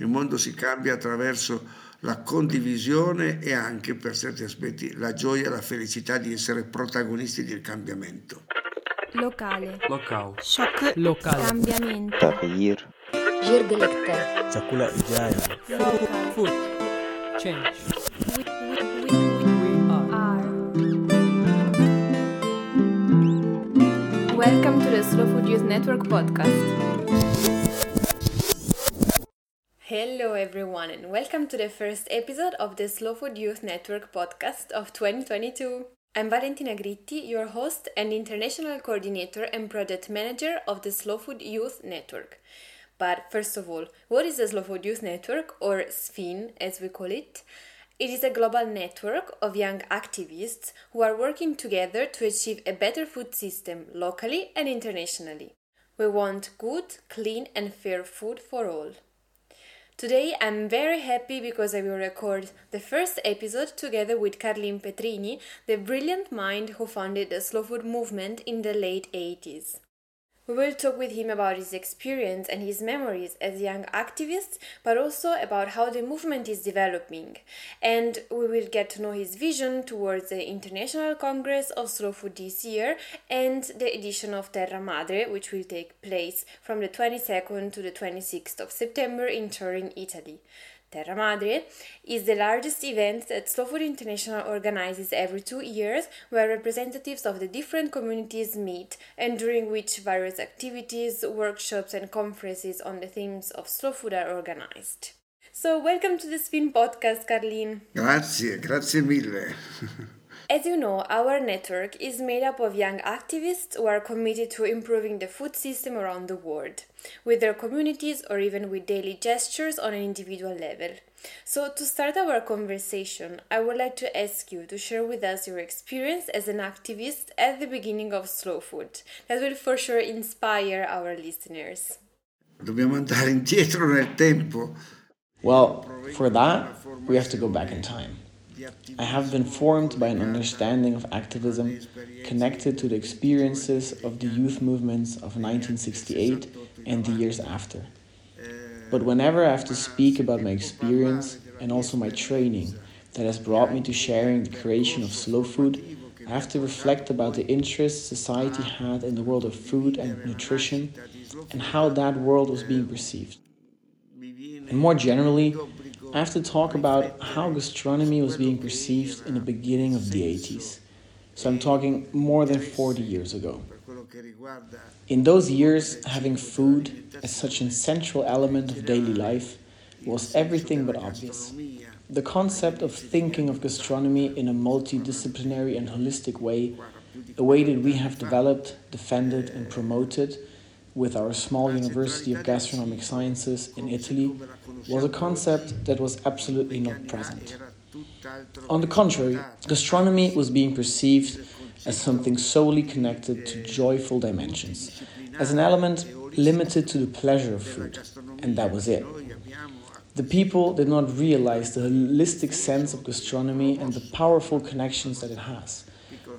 Il mondo si cambia attraverso la condivisione e anche per certi aspetti la gioia e la felicità di essere protagonisti del cambiamento. Locale. Local. Shock. Local. Cambiamento. Tahir. Jirgelekte. Chakula Ijaya. Food. Change. Welcome to the Slow Food Youth Network podcast. Hello, everyone, and welcome to the first episode of the Slow Food Youth Network podcast of 2022. I'm Valentina Gritti, your host and international coordinator and project manager of the Slow Food Youth Network. But first of all, what is the Slow Food Youth Network, or SFYN as we call it? It is a global network of young activists who are working together to achieve a better food system locally and internationally. We want good, clean, and fair food for all. Today I'm very happy because I will record the first episode together with Carlin Petrini, the brilliant mind who founded the slow food movement in the late 80s. We will talk with him about his experience and his memories as a young activist, but also about how the movement is developing. And we will get to know his vision towards the International Congress of Slow Food this year and the edition of Terra Madre, which will take place from the 22nd to the 26th of September in Turin, Italy. Terra Madre is the largest event that Slow Food International organizes every two years, where representatives of the different communities meet and during which various activities, workshops, and conferences on the themes of slow food are organized. So, welcome to the Spin Podcast, Carlin. Grazie, grazie mille. As you know, our network is made up of young activists who are committed to improving the food system around the world, with their communities or even with daily gestures on an individual level. So, to start our conversation, I would like to ask you to share with us your experience as an activist at the beginning of Slow Food. That will for sure inspire our listeners. Dobbiamo andare indietro nel tempo. Well, for that, we have to go back in time. I have been formed by an understanding of activism connected to the experiences of the youth movements of 1968 and the years after. But whenever I have to speak about my experience and also my training that has brought me to sharing the creation of slow food, I have to reflect about the interest society had in the world of food and nutrition and how that world was being perceived. And more generally, I have to talk about how gastronomy was being perceived in the beginning of the 80s. So I'm talking more than 40 years ago. In those years, having food as such an central element of daily life was everything but obvious. The concept of thinking of gastronomy in a multidisciplinary and holistic way, a way that we have developed, defended, and promoted with our small University of Gastronomic Sciences in Italy, was a concept that was absolutely not present. On the contrary, gastronomy was being perceived as something solely connected to joyful dimensions, as an element limited to the pleasure of food, and that was it. The people did not realize the holistic sense of gastronomy and the powerful connections that it has,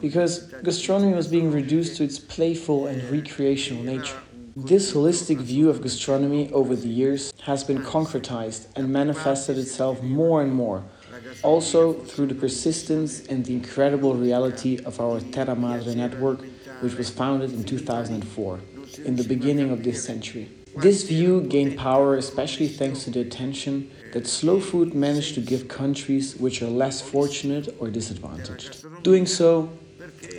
because gastronomy was being reduced to its playful and recreational nature. This holistic view of gastronomy over the years has been concretized and manifested itself more and more, also through the persistence and the incredible reality of our Terra Madre network, which was founded in 2004, in the beginning of this century. This view gained power especially thanks to the attention that slow food managed to give countries which are less fortunate or disadvantaged. Doing so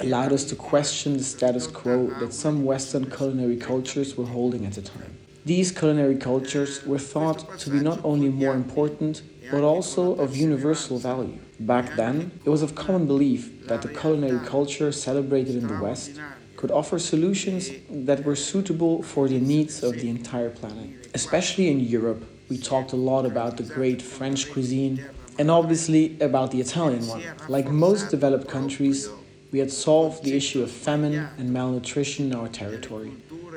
allowed us to question the status quo that some Western culinary cultures were holding at the time. These culinary cultures were thought to be not only more important, but also of universal value. Back then, it was of common belief that the culinary culture celebrated in the West could offer solutions that were suitable for the needs of the entire planet. Especially in Europe, we talked a lot about the great French cuisine and obviously about the Italian one. Like most developed countries, we had solved the issue of famine and malnutrition in our territory,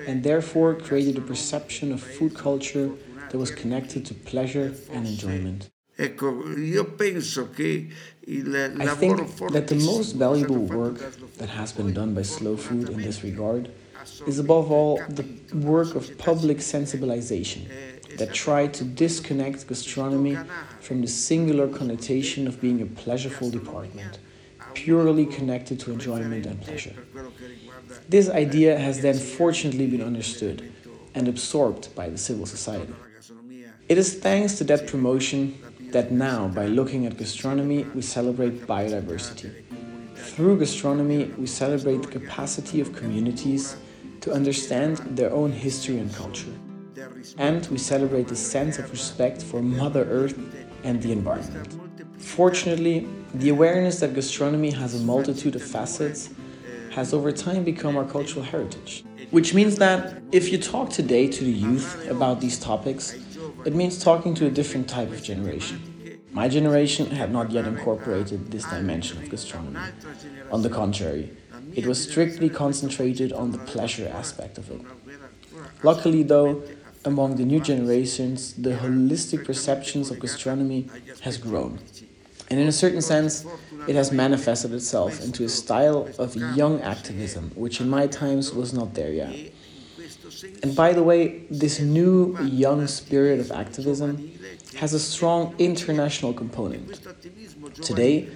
and therefore created a perception of food culture that was connected to pleasure and enjoyment. Ecco, io penso che il I think that the most valuable work that has been done by Slow Food in this regard is above all the work of public sensibilization that tried to disconnect gastronomy from the singular connotation of being a pleasureful department, purely connected to enjoyment and pleasure. This idea has then fortunately been understood and absorbed by the civil society. It is thanks to that promotion that now, by looking at gastronomy, we celebrate biodiversity. Through gastronomy, we celebrate the capacity of communities to understand their own history and culture. And we celebrate the sense of respect for Mother Earth and the environment. Fortunately, the awareness that gastronomy has a multitude of facets has over time become our cultural heritage. Which means that if you talk today to the youth about these topics, it means talking to a different type of generation. My generation had not yet incorporated this dimension of gastronomy. On the contrary, it was strictly concentrated on the pleasure aspect of it. Luckily, though, among the new generations, the holistic perceptions of gastronomy has grown. And in a certain sense, it has manifested itself into a style of young activism, which in my times was not there yet. And by the way, this new young spirit of activism has a strong international component. Today,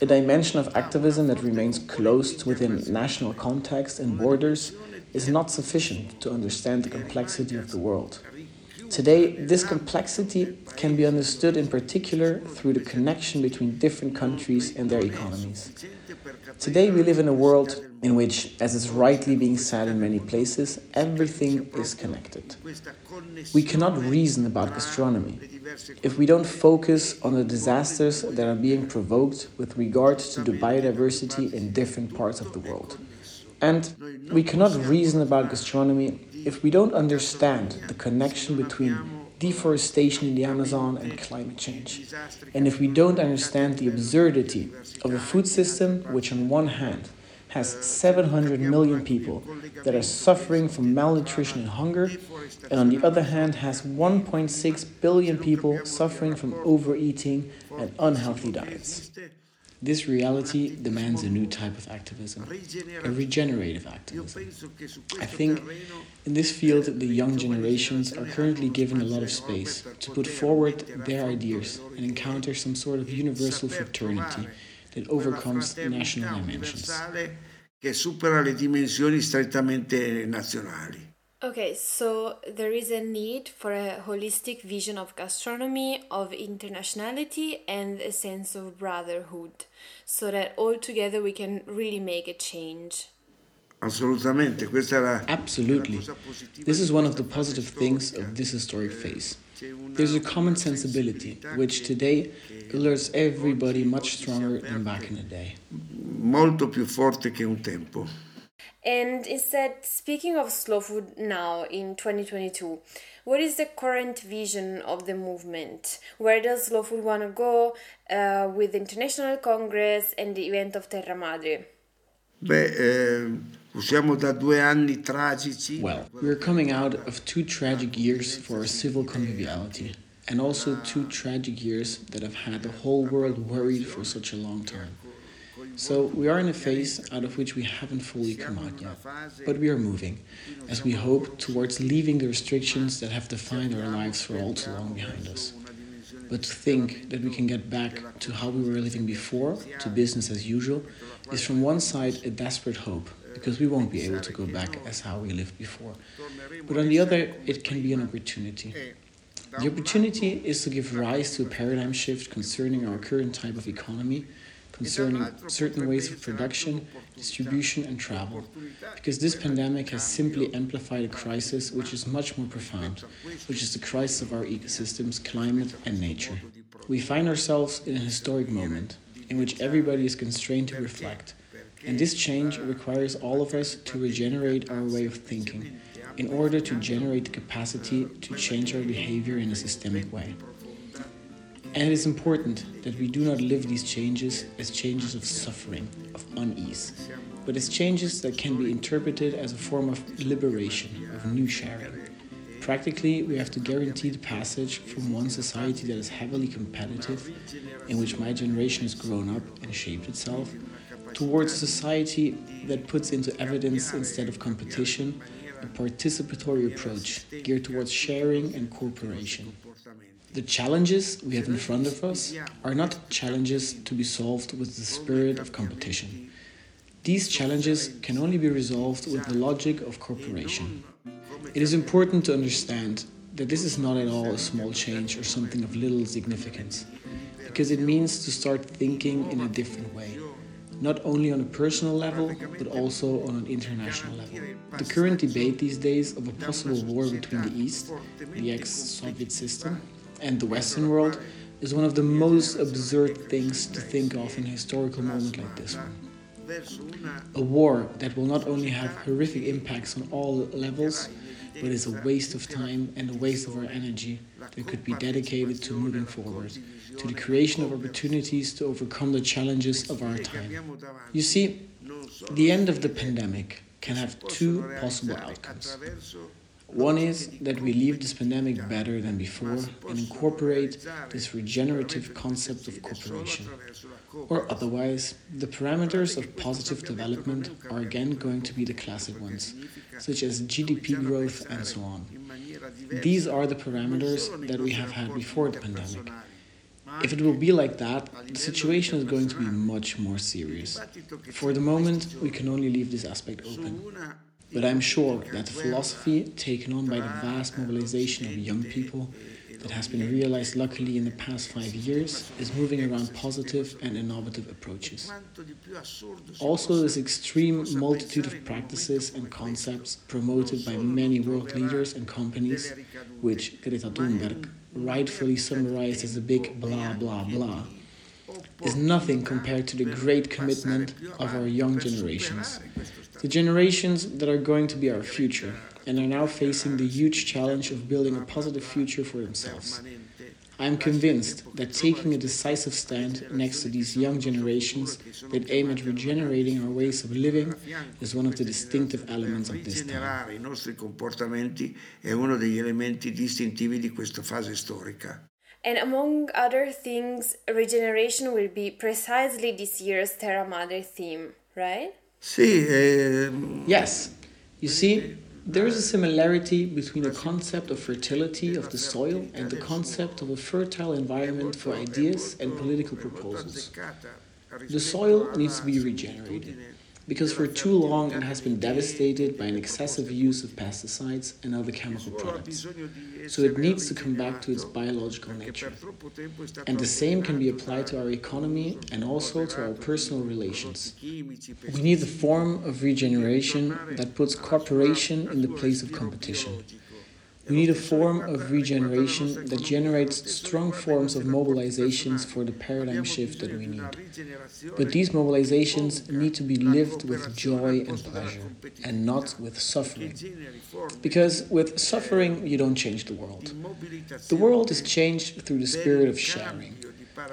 a dimension of activism that remains closed within national context and borders is not sufficient to understand the complexity of the world. Today, this complexity can be understood in particular through the connection between different countries and their economies. Today, we live in a world in which, as is rightly being said in many places, everything is connected. We cannot reason about gastronomy if we don't focus on the disasters that are being provoked with regard to the biodiversity in different parts of the world. And we cannot reason about gastronomy if we don't understand the connection between deforestation in the Amazon and climate change. And if we don't understand the absurdity of a food system which, on one hand, has 700 million people that are suffering from malnutrition and hunger, and on the other hand, has 1.6 billion people suffering from overeating and unhealthy diets. This reality demands a new type of activism, a regenerative activism. I think in this field, the young generations are currently given a lot of space to put forward their ideas and encounter some sort of universal fraternity that overcomes national dimensions. Che supera le dimensioni strettamente nazionali. Okay, so there is a need for a holistic vision of gastronomy, of internationality, and a sense of brotherhood, so that all together we can really make a change. Assolutamente, questa è la Absolutely. This is one of the positive things of this historic eh, phase. There's a common sensibility, which today alerts everybody much stronger than back in the day. molto più forte che un tempo. And instead, speaking of slow food now in 2022, what is the current vision of the movement? Where does slow food want to go uh, with the International Congress and the event of Terra Madre? Beh, eh, usciamo da due anni tragici. Well, we are coming out of two tragic years for our civil conviviality, and also two tragic years that have had the whole world worried for such a long time. So we are in a phase out of which we haven't fully come out yet, but we are moving, as we hope, towards leaving the restrictions that have defined our lives for all too long behind us. But to think that we can get back to how we were living before, to business as usual, is from one side a desperate hope, because we won't be able to go back as how we lived before. But on the other, it can be an opportunity. The opportunity is to give rise to a paradigm shift concerning our current type of economy concerning certain ways of production, distribution, and travel, because this pandemic has simply amplified a crisis which is much more profound, which is the crisis of our ecosystems, climate, and nature. We find ourselves in a historic moment in which everybody is constrained to reflect, and this change requires all of us to regenerate our way of thinking in order to generate the capacity to change our behavior in a systemic way. And it is important that we do not live these changes as changes of suffering, of unease, but as changes that can be interpreted as a form of liberation, of new sharing. Practically, we have to guarantee the passage from one society that is heavily competitive, in which my generation has grown up and shaped itself, towards a society that puts into evidence instead of competition a participatory approach geared towards sharing and cooperation. The challenges we have in front of us are not challenges to be solved with the spirit of competition. These challenges can only be resolved with the logic of cooperation. It is important to understand that this is not at all a small change or something of little significance, because it means to start thinking in a different way, not only on a personal level, but also on an international level. The current debate these days of a possible war between the East, the ex Soviet system, and the Western world is one of the most absurd things to think of in a historical moment like this one. A war that will not only have horrific impacts on all levels, but is a waste of time and a waste of our energy that could be dedicated to moving forward, to the creation of opportunities to overcome the challenges of our time. You see, the end of the pandemic can have two possible outcomes. One is that we leave this pandemic better than before and incorporate this regenerative concept of cooperation. Or otherwise, the parameters of positive development are again going to be the classic ones, such as GDP growth and so on. These are the parameters that we have had before the pandemic. If it will be like that, the situation is going to be much more serious. For the moment, we can only leave this aspect open. But I'm sure that the philosophy taken on by the vast mobilization of young people that has been realized luckily in the past five years is moving around positive and innovative approaches. Also, this extreme multitude of practices and concepts promoted by many world leaders and companies, which Greta Thunberg rightfully summarized as a big blah blah blah, is nothing compared to the great commitment of our young generations. The generations that are going to be our future and are now facing the huge challenge of building a positive future for themselves. I am convinced that taking a decisive stand next to these young generations that aim at regenerating our ways of living is one of the distinctive elements of this time. i nostri comportamenti è uno degli elementi distintivi di questa fase storica. And among other things, regeneration will be precisely this year's Terra Madre theme, right? Ehm, Yes, you see, there is a similarity between the concept of fertility of the soil and the concept of a fertile environment for ideas and political proposals. The soil needs to be regenerated because for too long it has been devastated by an excessive use of pesticides and other chemical products. So it needs to come back to its biological nature. And the same can be applied to our economy and also to our personal relations. We need a form of regeneration that puts cooperation in the place of competition. We need a form of regeneration that generates strong forms of mobilizations for the paradigm shift that we need. But these mobilizations need to be lived with joy and pleasure, and not with suffering. Because with suffering, you don't change the world. The world is changed through the spirit of sharing.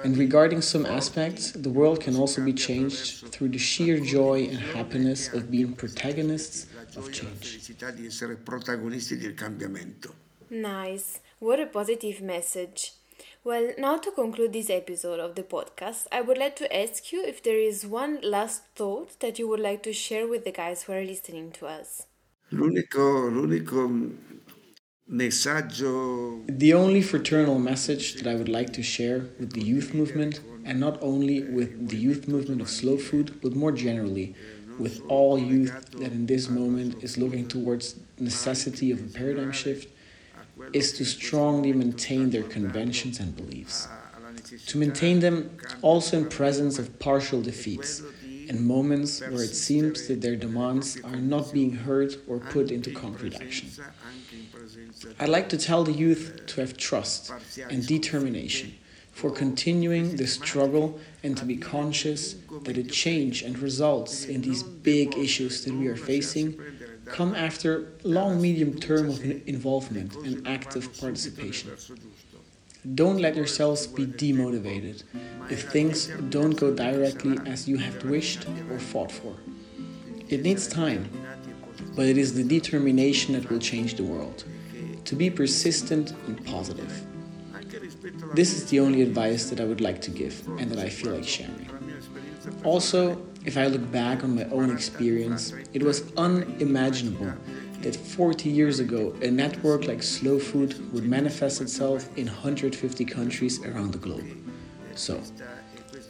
And regarding some aspects, the world can also be changed through the sheer joy and happiness of being protagonists of change. felicità di essere protagonisti del cambiamento. Nice. What a positive message. Well, now to conclude this episode of the podcast, I would like to ask you if there is one last thought that you would like to share with the guys who are listening to us. L'unico, l'unico messaggio The only fraternal message that I would like to share with the youth movement, and not only with the youth movement of slow food, but more generally with all youth that in this moment is looking towards necessity of a paradigm shift, is to strongly maintain their conventions and beliefs. To maintain them also in presence of partial defeats and moments where it seems that their demands are not being heard or put into concrete action. I'd like to tell the youth to have trust and determination for continuing the struggle and to be conscious that a change and results in these big issues that we are facing come after long medium term of involvement and active participation. Don't let yourselves be demotivated if things don't go directly as you have wished or fought for. It needs time, but it is the determination that will change the world. To be persistent and positive. This is the only advice that I would like to give and that I feel like sharing. Also, if I look back on my own experience, it was unimaginable that 40 years ago a network like Slow Food would manifest itself in 150 countries around the globe. So,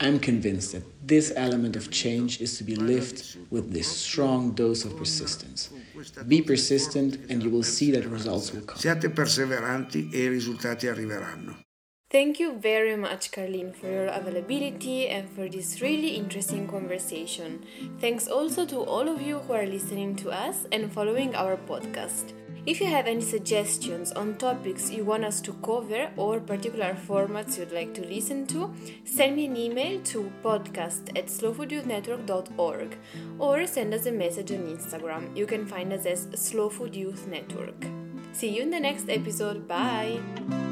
I'm convinced that this element of change is to be lived with this strong dose of persistence. Be persistent and you will see that results will come. Siate perseveranti e i risultati arriveranno. Thank you very much, Carlin, for your availability and for this really interesting conversation. Thanks also to all of you who are listening to us and following our podcast. If you have any suggestions on topics you want us to cover or particular formats you'd like to listen to, send me an email to podcast at slowfoodyouth.network.org or send us a message on Instagram. You can find us as Slow Food Youth Network. See you in the next episode. Bye!